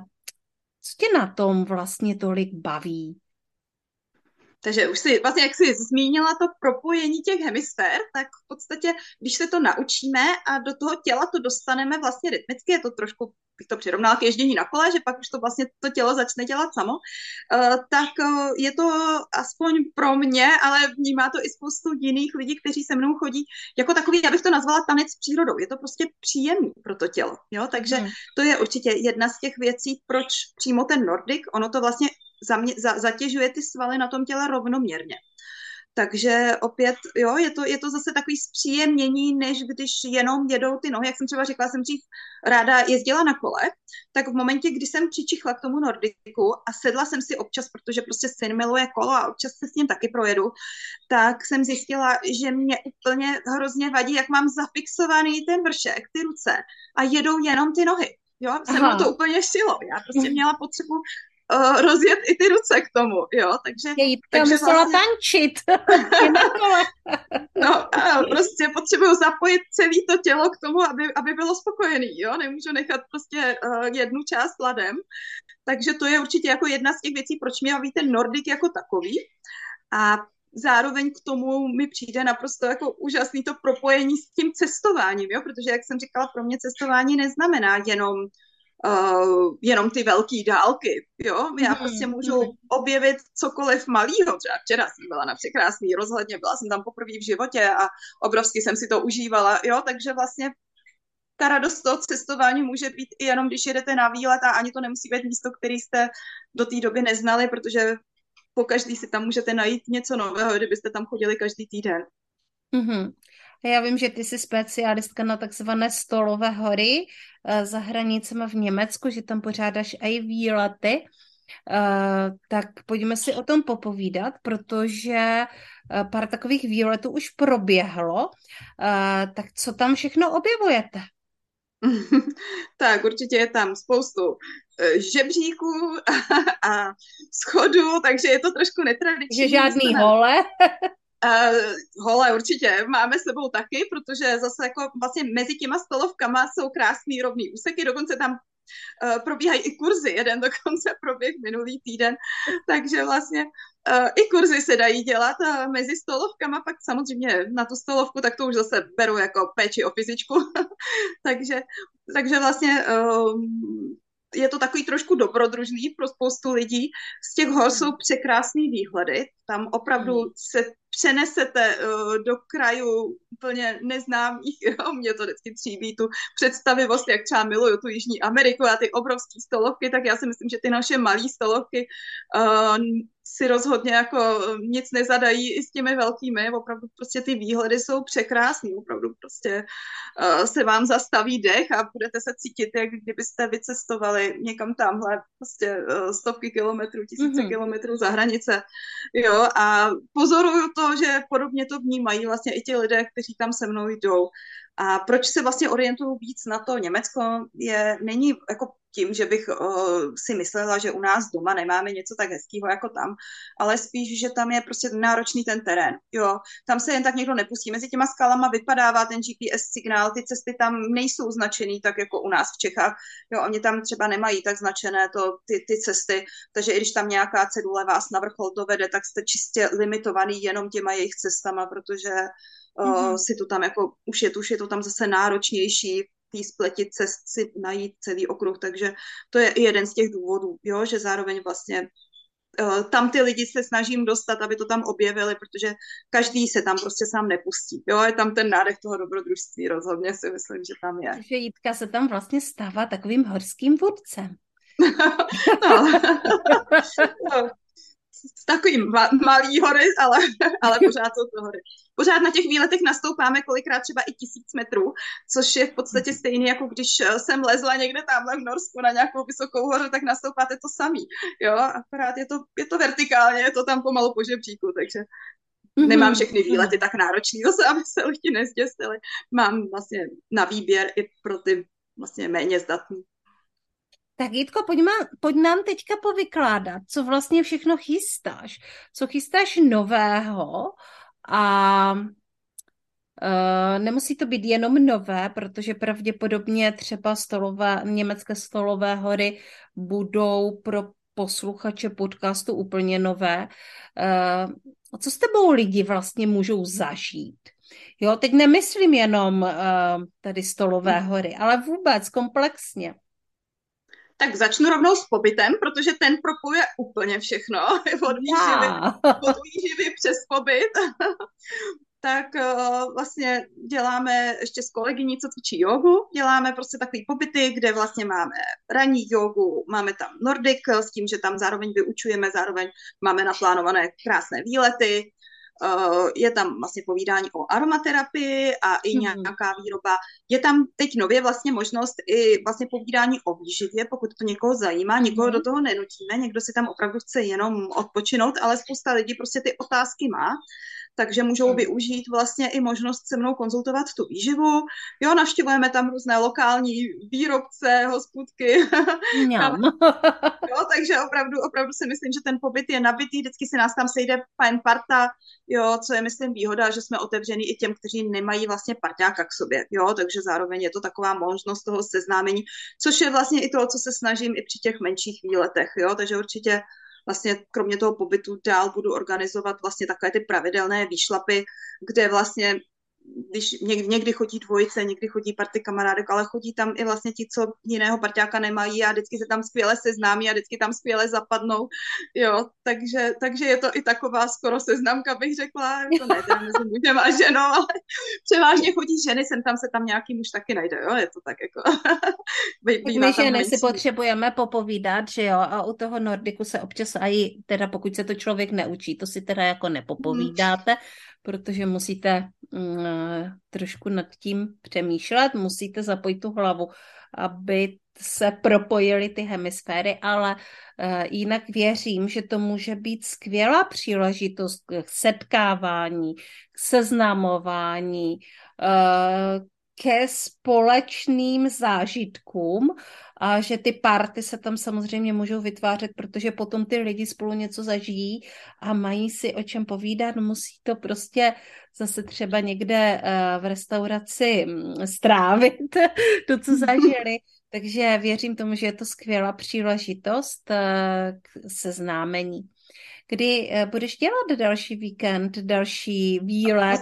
co tě na tom vlastně tolik baví? Takže už si, vlastně jak jsi zmínila to propojení těch hemisfér, tak v podstatě, když se to naučíme a do toho těla to dostaneme vlastně rytmicky, je to trošku, bych to přirovnala k ježdění na kole, že pak už to vlastně to tělo začne dělat samo, uh, tak uh, je to aspoň pro mě, ale vnímá to i spoustu jiných lidí, kteří se mnou chodí, jako takový, já bych to nazvala tanec s přírodou. Je to prostě příjemný pro to tělo, jo, takže hmm. to je určitě jedna z těch věcí, proč přímo ten Nordic, ono to vlastně zamě, za, zatěžuje ty svaly na tom těle rovnoměrně. Takže opět, jo, je to, je to zase takový zpříjemnění, než když jenom jedou ty nohy. Jak jsem třeba řekla, jsem dřív ráda jezdila na kole, tak v momentě, kdy jsem přičichla k tomu Nordiku a sedla jsem si občas, protože prostě syn miluje kolo a občas se s ním taky projedu, tak jsem zjistila, že mě úplně hrozně vadí, jak mám zafixovaný ten vršek, ty ruce a jedou jenom ty nohy. Jo, jsem to úplně šilo. Já prostě měla potřebu uh, rozjet i ty ruce k tomu, jo, takže... Jej takže musela vlastně... tančit. No, a prostě potřebuju zapojit celé to tělo k tomu, aby, aby bylo spokojený, jo, nemůžu nechat prostě uh, jednu část ladem, takže to je určitě jako jedna z těch věcí, proč mě baví ten Nordic jako takový. A zároveň k tomu mi přijde naprosto jako úžasný to propojení s tím cestováním, jo? protože jak jsem říkala, pro mě cestování neznamená jenom uh, jenom ty velké dálky, jo, já mm, prostě můžu mm. objevit cokoliv malýho, třeba včera jsem byla na překrásný rozhledně, byla jsem tam poprvé v životě a obrovsky jsem si to užívala, jo, takže vlastně ta radost toho cestování může být i jenom, když jedete na výlet a ani to nemusí být místo, který jste do té doby neznali, protože po každý si tam můžete najít něco nového, kdybyste tam chodili každý týden. Mm-hmm. Já vím, že ty jsi specialistka na takzvané stolové hory eh, za hranicemi v Německu, že tam pořádáš i výlety. Uh, tak pojďme si o tom popovídat, protože uh, pár takových výletů už proběhlo. Uh, tak co tam všechno objevujete? tak určitě je tam spoustu žebříků a, a schodů, takže je to trošku netradiční. Že žádný hole. Uh, hole určitě máme s sebou taky, protože zase jako vlastně mezi těma stolovkama jsou krásný rovný úseky, dokonce tam uh, probíhají i kurzy, jeden dokonce proběh minulý týden, takže vlastně uh, i kurzy se dají dělat uh, mezi stolovkama, pak samozřejmě na tu stolovku, tak to už zase beru jako péči o fyzičku, takže, takže vlastně um, je to takový trošku dobrodružný pro spoustu lidí. Z těch hor jsou překrásný výhledy. Tam opravdu hmm. se přenesete uh, do krajů úplně neznámých. Jo? Mě to vždycky tříbí tu představivost, jak třeba miluju tu Jižní Ameriku a ty obrovské stolovky, tak já si myslím, že ty naše malé stolovky uh, si rozhodně jako eh, nic nezadají i s těmi velkými, opravdu prostě ty výhledy jsou překrásné, opravdu prostě uh, se vám zastaví dech a budete se cítit, jak kdybyste vycestovali někam tamhle prostě uh, stovky kilometrů, tisíce mm-hmm. kilometrů za hranice, jo, a pozoruju to, že podobně to vnímají vlastně i ti lidé, kteří tam se mnou jdou. A proč se vlastně orientuju víc na to Německo, je, není jako tím, že bych uh, si myslela, že u nás doma nemáme něco tak hezkého jako tam, ale spíš, že tam je prostě náročný ten terén. Jo, tam se jen tak někdo nepustí. Mezi těma skalama vypadává ten GPS signál, ty cesty tam nejsou značený tak jako u nás v Čechách. Jo, oni tam třeba nemají tak značené to, ty, ty cesty, takže i když tam nějaká cedule vás na vrchol dovede, tak jste čistě limitovaný jenom těma jejich cestama, protože mm-hmm. si to tam jako, už je, už je to tam zase náročnější té spletit cest si najít celý okruh, takže to je jeden z těch důvodů, jo, že zároveň vlastně uh, tam ty lidi se snažím dostat, aby to tam objevili, protože každý se tam prostě sám nepustí. Jo, je tam ten nádech toho dobrodružství, rozhodně si myslím, že tam je. Takže Jitka se tam vlastně stává takovým horským vůdcem. no. no takový ma- malý hory, ale, ale pořád jsou to hory. Pořád na těch výletech nastoupáme kolikrát třeba i tisíc metrů, což je v podstatě stejný, jako když eh, jsem lezla někde tamhle v Norsku na nějakou vysokou horu, tak nastoupáte to samý. Jo, akorát je to, je to vertikálně, je to tam pomalu po žebříku, takže mm-hmm. nemám všechny výlety tak náročný, zase, aby se lidi nezděsili. Mám vlastně na výběr i pro ty vlastně méně zdatní. Tak Jitko, pojď, má, pojď nám teďka povykládat, co vlastně všechno chystáš. Co chystáš nového a Uh, nemusí to být jenom nové, protože pravděpodobně třeba stolové, německé stolové hory budou pro posluchače podcastu úplně nové. Uh, co s tebou lidi vlastně můžou zažít? Jo, teď nemyslím jenom uh, tady stolové hory, ale vůbec komplexně. Tak začnu rovnou s pobytem, protože ten propojuje úplně všechno. Od výživy, od výživy přes pobyt. tak uh, vlastně děláme ještě s kolegyní, co cvičí jogu, děláme prostě takový pobyty, kde vlastně máme ranní jogu, máme tam nordic s tím, že tam zároveň vyučujeme, zároveň máme naplánované krásné výlety, Uh, je tam vlastně povídání o aromaterapii a i mm. nějaká výroba. Je tam teď nově vlastně možnost i vlastně povídání o výživě, pokud to někoho zajímá, nikoho mm. do toho nenutíme, někdo si tam opravdu chce jenom odpočinout, ale spousta lidí prostě ty otázky má takže můžou hmm. využít vlastně i možnost se mnou konzultovat tu výživu. Jo, navštěvujeme tam různé lokální výrobce, hospůdky. jo, takže opravdu, opravdu si myslím, že ten pobyt je nabitý, vždycky si nás tam sejde fajn parta, jo, co je, myslím, výhoda, že jsme otevření i těm, kteří nemají vlastně parťáka k sobě, jo, takže zároveň je to taková možnost toho seznámení, což je vlastně i to, co se snažím i při těch menších výletech, jo, takže určitě vlastně kromě toho pobytu dál budu organizovat vlastně takové ty pravidelné výšlapy, kde vlastně když někdy, někdy chodí dvojice, někdy chodí party kamarádek, ale chodí tam i vlastně ti, co jiného parťáka nemají a vždycky se tam skvěle seznámí a vždycky tam skvěle zapadnou, jo, takže, takže je to i taková skoro seznamka, bych řekla, to ne teda mezi mužem a ženou, ale převážně chodí ženy, sem tam se tam nějaký muž taky najde, jo, je to tak jako. my ženy si potřebujeme popovídat, že jo, a u toho Nordiku se občas i, teda pokud se to člověk neučí, to si teda jako nepopovídáte, hmm protože musíte mm, trošku nad tím přemýšlet, musíte zapojit tu hlavu, aby se propojily ty hemisféry, ale uh, jinak věřím, že to může být skvělá příležitost k setkávání, k seznamování, uh, ke společným zážitkům a že ty party se tam samozřejmě můžou vytvářet, protože potom ty lidi spolu něco zažijí a mají si o čem povídat, musí to prostě zase třeba někde uh, v restauraci um, strávit to, co zažili. Takže věřím tomu, že je to skvělá příležitost uh, k seznámení. Kdy uh, budeš dělat další víkend, další výlet?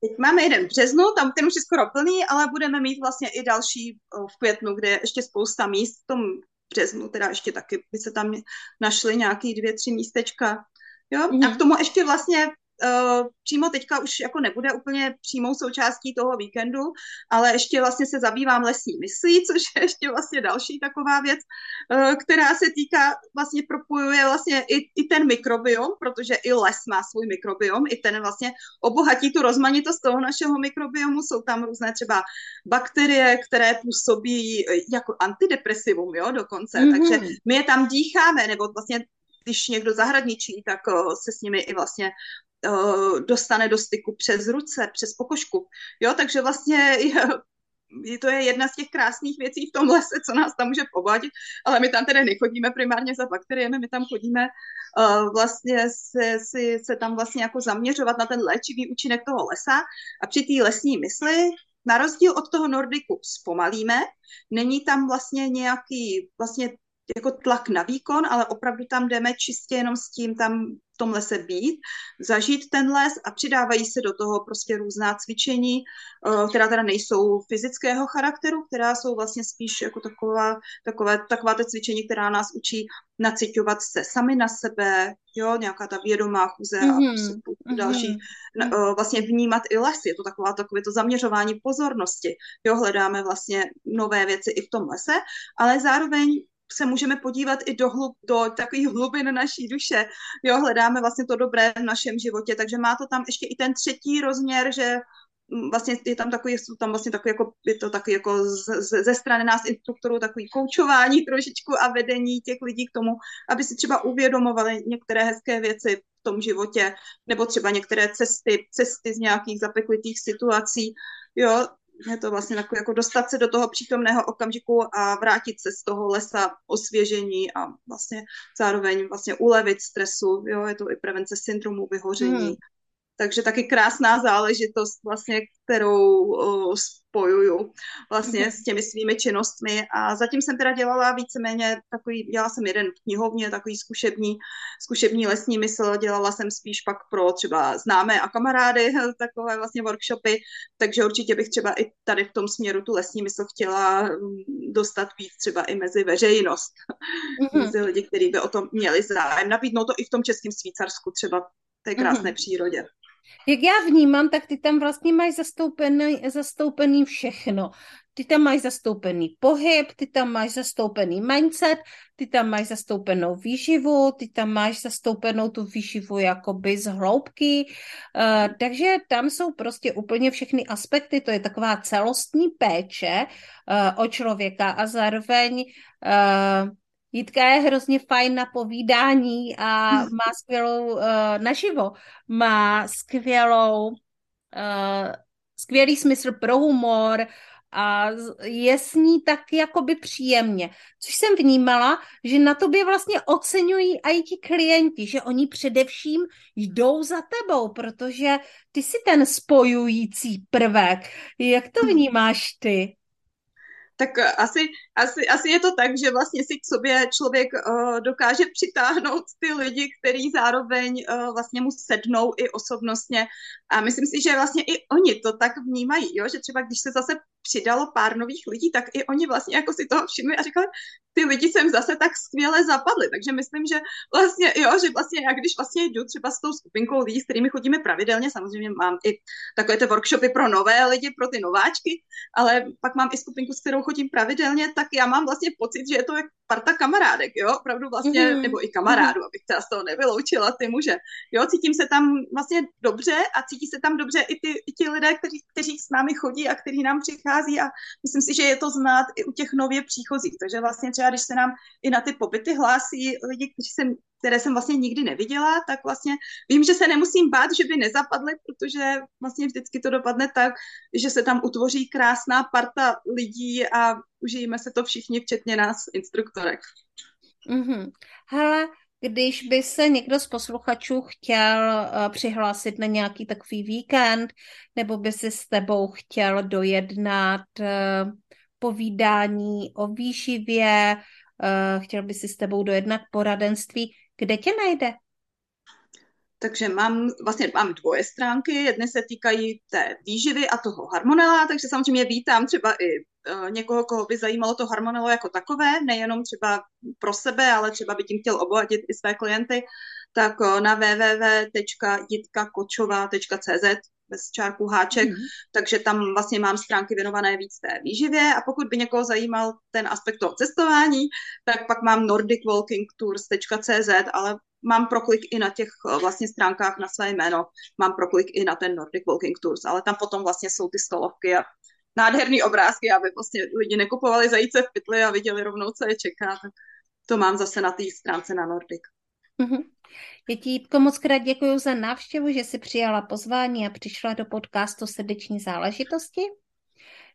Teď máme jeden v březnu, tam ten už je skoro plný, ale budeme mít vlastně i další v květnu, kde je ještě spousta míst. V tom březnu teda ještě taky by se tam našly nějaký dvě, tři místečka. Jo? Mm-hmm. A mhm. k tomu ještě vlastně uh, přímo teďka už jako nebude úplně přímou součástí toho víkendu, ale ještě vlastně se zabývám lesní myslí, což je ještě vlastně další taková věc, uh, která se týká, vlastně propojuje vlastně i, i ten mikrobiom, protože i les má svůj mikrobiom, i ten vlastně obohatí tu rozmanitost toho našeho mikrobiomu, jsou tam různé třeba bakterie, které působí jako antidepresivum, jo, dokonce, mm-hmm. takže my je tam dýcháme, nebo vlastně když někdo zahradničí, tak se s nimi i vlastně dostane do styku přes ruce, přes pokožku. Jo, takže vlastně to je jedna z těch krásných věcí v tom lese, co nás tam může povadit, ale my tam tedy nechodíme primárně za bakteriemi, my tam chodíme uh, vlastně se, si, se tam vlastně jako zaměřovat na ten léčivý účinek toho lesa a při té lesní mysli na rozdíl od toho Nordiku zpomalíme, není tam vlastně nějaký vlastně jako tlak na výkon, ale opravdu tam jdeme čistě jenom s tím tam tom lese být, zažít ten les a přidávají se do toho prostě různá cvičení, eh, která teda nejsou fyzického charakteru, která jsou vlastně spíš jako taková, takové, taková ta cvičení, která nás učí naciťovat se sami na sebe, jo, nějaká ta vědomá chůze mm-hmm. a prostě další, mm-hmm. vlastně vnímat i les, je to taková, takové to zaměřování pozornosti, jo, hledáme vlastně nové věci i v tom lese, ale zároveň se můžeme podívat i do, hlub, do takových hlubin naší duše. Jo, hledáme vlastně to dobré v našem životě, takže má to tam ještě i ten třetí rozměr, že mm, vlastně je tam takový, jsou tam vlastně takový jako, je to takový jako z, ze strany nás instruktorů takový koučování trošičku a vedení těch lidí k tomu, aby si třeba uvědomovali některé hezké věci v tom životě, nebo třeba některé cesty, cesty z nějakých zapeklitých situací, jo, je to vlastně takové jako dostat se do toho přítomného okamžiku a vrátit se z toho lesa osvěžení a vlastně zároveň vlastně ulevit stresu, jo, je to i prevence syndromu vyhoření. Hmm. Takže taky krásná záležitost, vlastně, kterou uh, spojuju vlastně s těmi svými činnostmi a zatím jsem teda dělala víceméně takový, dělala jsem jeden v knihovně, takový zkušební, zkušební lesní mysl, dělala jsem spíš pak pro třeba známé a kamarády takové vlastně workshopy, takže určitě bych třeba i tady v tom směru tu lesní mysl chtěla dostat víc třeba i mezi veřejnost, mm-hmm. mezi lidi, kteří by o tom měli zájem, nabídnout to i v tom českém Švýcarsku třeba té krásné mm-hmm. přírodě. Jak já vnímám, tak ty tam vlastně máš zastoupený, zastoupený všechno. Ty tam máš zastoupený pohyb, ty tam máš zastoupený mindset, ty tam máš zastoupenou výživu, ty tam máš zastoupenou tu výživu jakoby z hloubky, uh, takže tam jsou prostě úplně všechny aspekty, to je taková celostní péče uh, o člověka a zároveň uh, Jitka je hrozně fajn na povídání a má skvělou uh, naživo. Má skvělou, uh, skvělý smysl pro humor a je s ní tak jakoby příjemně. Což jsem vnímala, že na tobě vlastně oceňují i ti klienti, že oni především jdou za tebou, protože ty jsi ten spojující prvek. Jak to vnímáš ty? Tak eh, asi, asi, asi je to tak, že vlastně si k sobě člověk uh, dokáže přitáhnout ty lidi, kteří zároveň uh, vlastně mu sednou i osobnostně a myslím si, že vlastně i oni to tak vnímají, jo? že třeba když se zase přidalo pár nových lidí, tak i oni vlastně jako si toho všimli a říkali, ty lidi sem zase tak skvěle zapadly. Takže myslím, že vlastně, jo, že vlastně já když vlastně jdu třeba s tou skupinkou lidí, s kterými chodíme pravidelně, samozřejmě mám i takové ty workshopy pro nové lidi, pro ty nováčky, ale pak mám i skupinku, s kterou chodím pravidelně, tak já mám vlastně pocit, že je to jak parta kamarádek, jo, opravdu vlastně, mm-hmm. nebo i kamarádů, abych třeba z toho nevyloučila ty muže. Jo, cítím se tam vlastně dobře a cítí se tam dobře i, ty, i ti lidé, kteří, kteří s námi chodí a kteří nám přichází a myslím si, že je to znát i u těch nově příchozích. Takže vlastně třeba, když se nám i na ty pobyty hlásí lidi, kteří jsem které jsem vlastně nikdy neviděla, tak vlastně vím, že se nemusím bát, že by nezapadly, protože vlastně vždycky to dopadne tak, že se tam utvoří krásná parta lidí a užijeme se to všichni, včetně nás, instruktorek. Mm-hmm. Hele, když by se někdo z posluchačů chtěl uh, přihlásit na nějaký takový víkend, nebo by si s tebou chtěl dojednat uh, povídání o výživě, uh, chtěl by si s tebou dojednat poradenství, kde tě najde? Takže mám, vlastně mám dvoje stránky, jedny se týkají té výživy a toho harmonela, takže samozřejmě vítám třeba i uh, někoho, koho by zajímalo to harmonelo jako takové, nejenom třeba pro sebe, ale třeba by tím chtěl obohatit i své klienty, tak uh, na www.jitkakočová.cz bez čárku háček, mm-hmm. takže tam vlastně mám stránky věnované víc té výživě a pokud by někoho zajímal ten aspekt toho cestování, tak pak mám nordicwalkingtours.cz, ale mám proklik i na těch eh, vlastně stránkách na své jméno, mám proklik i na ten Nordic Walking Tours, ale tam potom vlastně jsou ty stolovky a nádherný obrázky, aby vlastně lidi nekupovali zajíce v pytli a viděli rovnou, co je čeká, tak to mám zase na té stránce na Nordic. Mm-hmm. Jitko, moc krát děkuji za návštěvu, že jsi přijala pozvání a přišla do podcastu Srdeční záležitosti.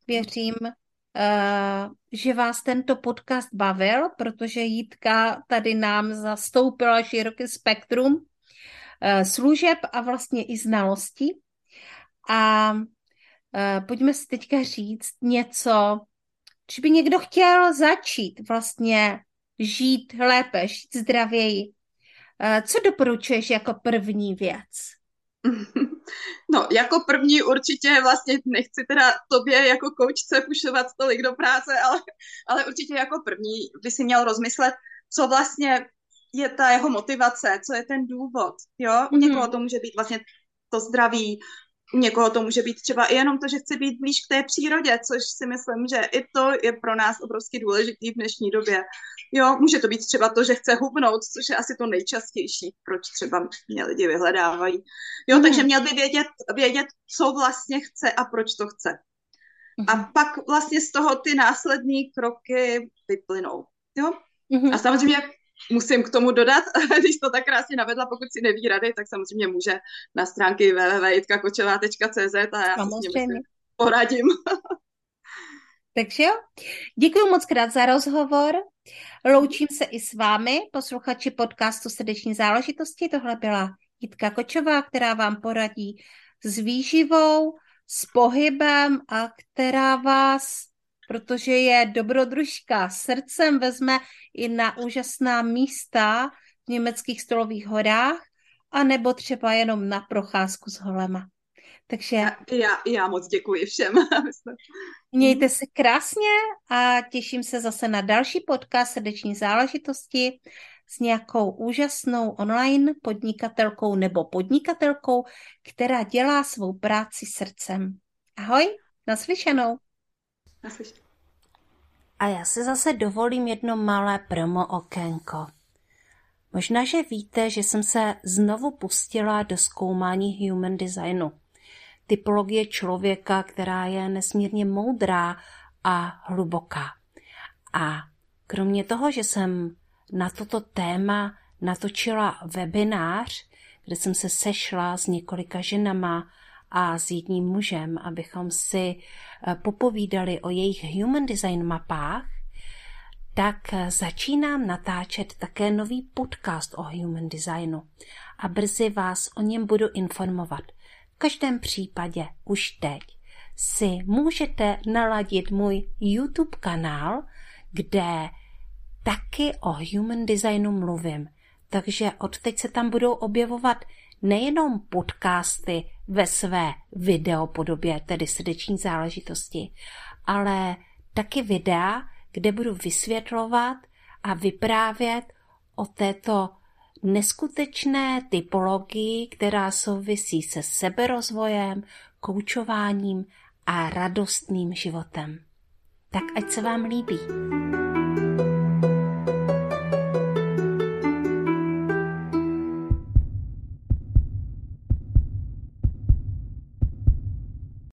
Věřím, uh, že vás tento podcast bavil, protože Jitka tady nám zastoupila široký spektrum uh, služeb a vlastně i znalostí. A uh, pojďme si teďka říct něco, když by někdo chtěl začít vlastně žít lépe, žít zdravěji, Eh, co doporučuješ jako první věc? No, jako první určitě vlastně nechci teda tobě jako koučce pušovat tolik do práce, ale, ale určitě jako první by si měl rozmyslet, co vlastně je ta jeho motivace, co je ten důvod, jo? U někoho mhm. to může být vlastně to zdraví, někoho to může být třeba i jenom to, že chce být blíž k té přírodě, což si myslím, že i to je pro nás obrovsky důležitý v dnešní době. Jo, může to být třeba to, že chce hubnout, což je asi to nejčastější, proč třeba mě lidi vyhledávají. Jo, mm. takže měl by vědět, vědět, co vlastně chce a proč to chce. Mm. A mhm. pak vlastně z toho ty následní kroky vyplynou. Jo? Mm. A samozřejmě musím k tomu dodat, když to tak krásně navedla, pokud si neví rady, tak samozřejmě může na stránky www.jitkakočová.cz a já samozřejmě. se s ním poradím. Takže jo, děkuji moc krát za rozhovor. Loučím se i s vámi, posluchači podcastu Srdeční záležitosti. Tohle byla Jitka Kočová, která vám poradí s výživou, s pohybem a která vás, protože je dobrodružka, srdcem vezme i na úžasná místa v německých stolových horách, a nebo třeba jenom na procházku s holema. Takže... Já, já, já moc děkuji všem. Mějte se krásně a těším se zase na další podcast Srdeční záležitosti s nějakou úžasnou online podnikatelkou nebo podnikatelkou, která dělá svou práci srdcem. Ahoj, naslyšenou. A já se zase dovolím jedno malé promo okénko. Možná, že víte, že jsem se znovu pustila do zkoumání human designu typologie člověka, která je nesmírně moudrá a hluboká. A kromě toho, že jsem na toto téma natočila webinář, kde jsem se sešla s několika ženama a s jedním mužem, abychom si eh, popovídali o jejich human design mapách, tak eh, začínám natáčet také nový podcast o human designu a brzy vás o něm budu informovat. V každém případě už teď si můžete naladit můj YouTube kanál, kde taky o human designu mluvím. Takže od teď se tam budou objevovat nejenom podcasty ve své videopodobě, tedy srdeční záležitosti, ale taky videa, kde budu vysvětlovat a vyprávět o této neskutečné typologii, která souvisí se seberozvojem, koučováním a radostným životem. Tak ať se vám líbí.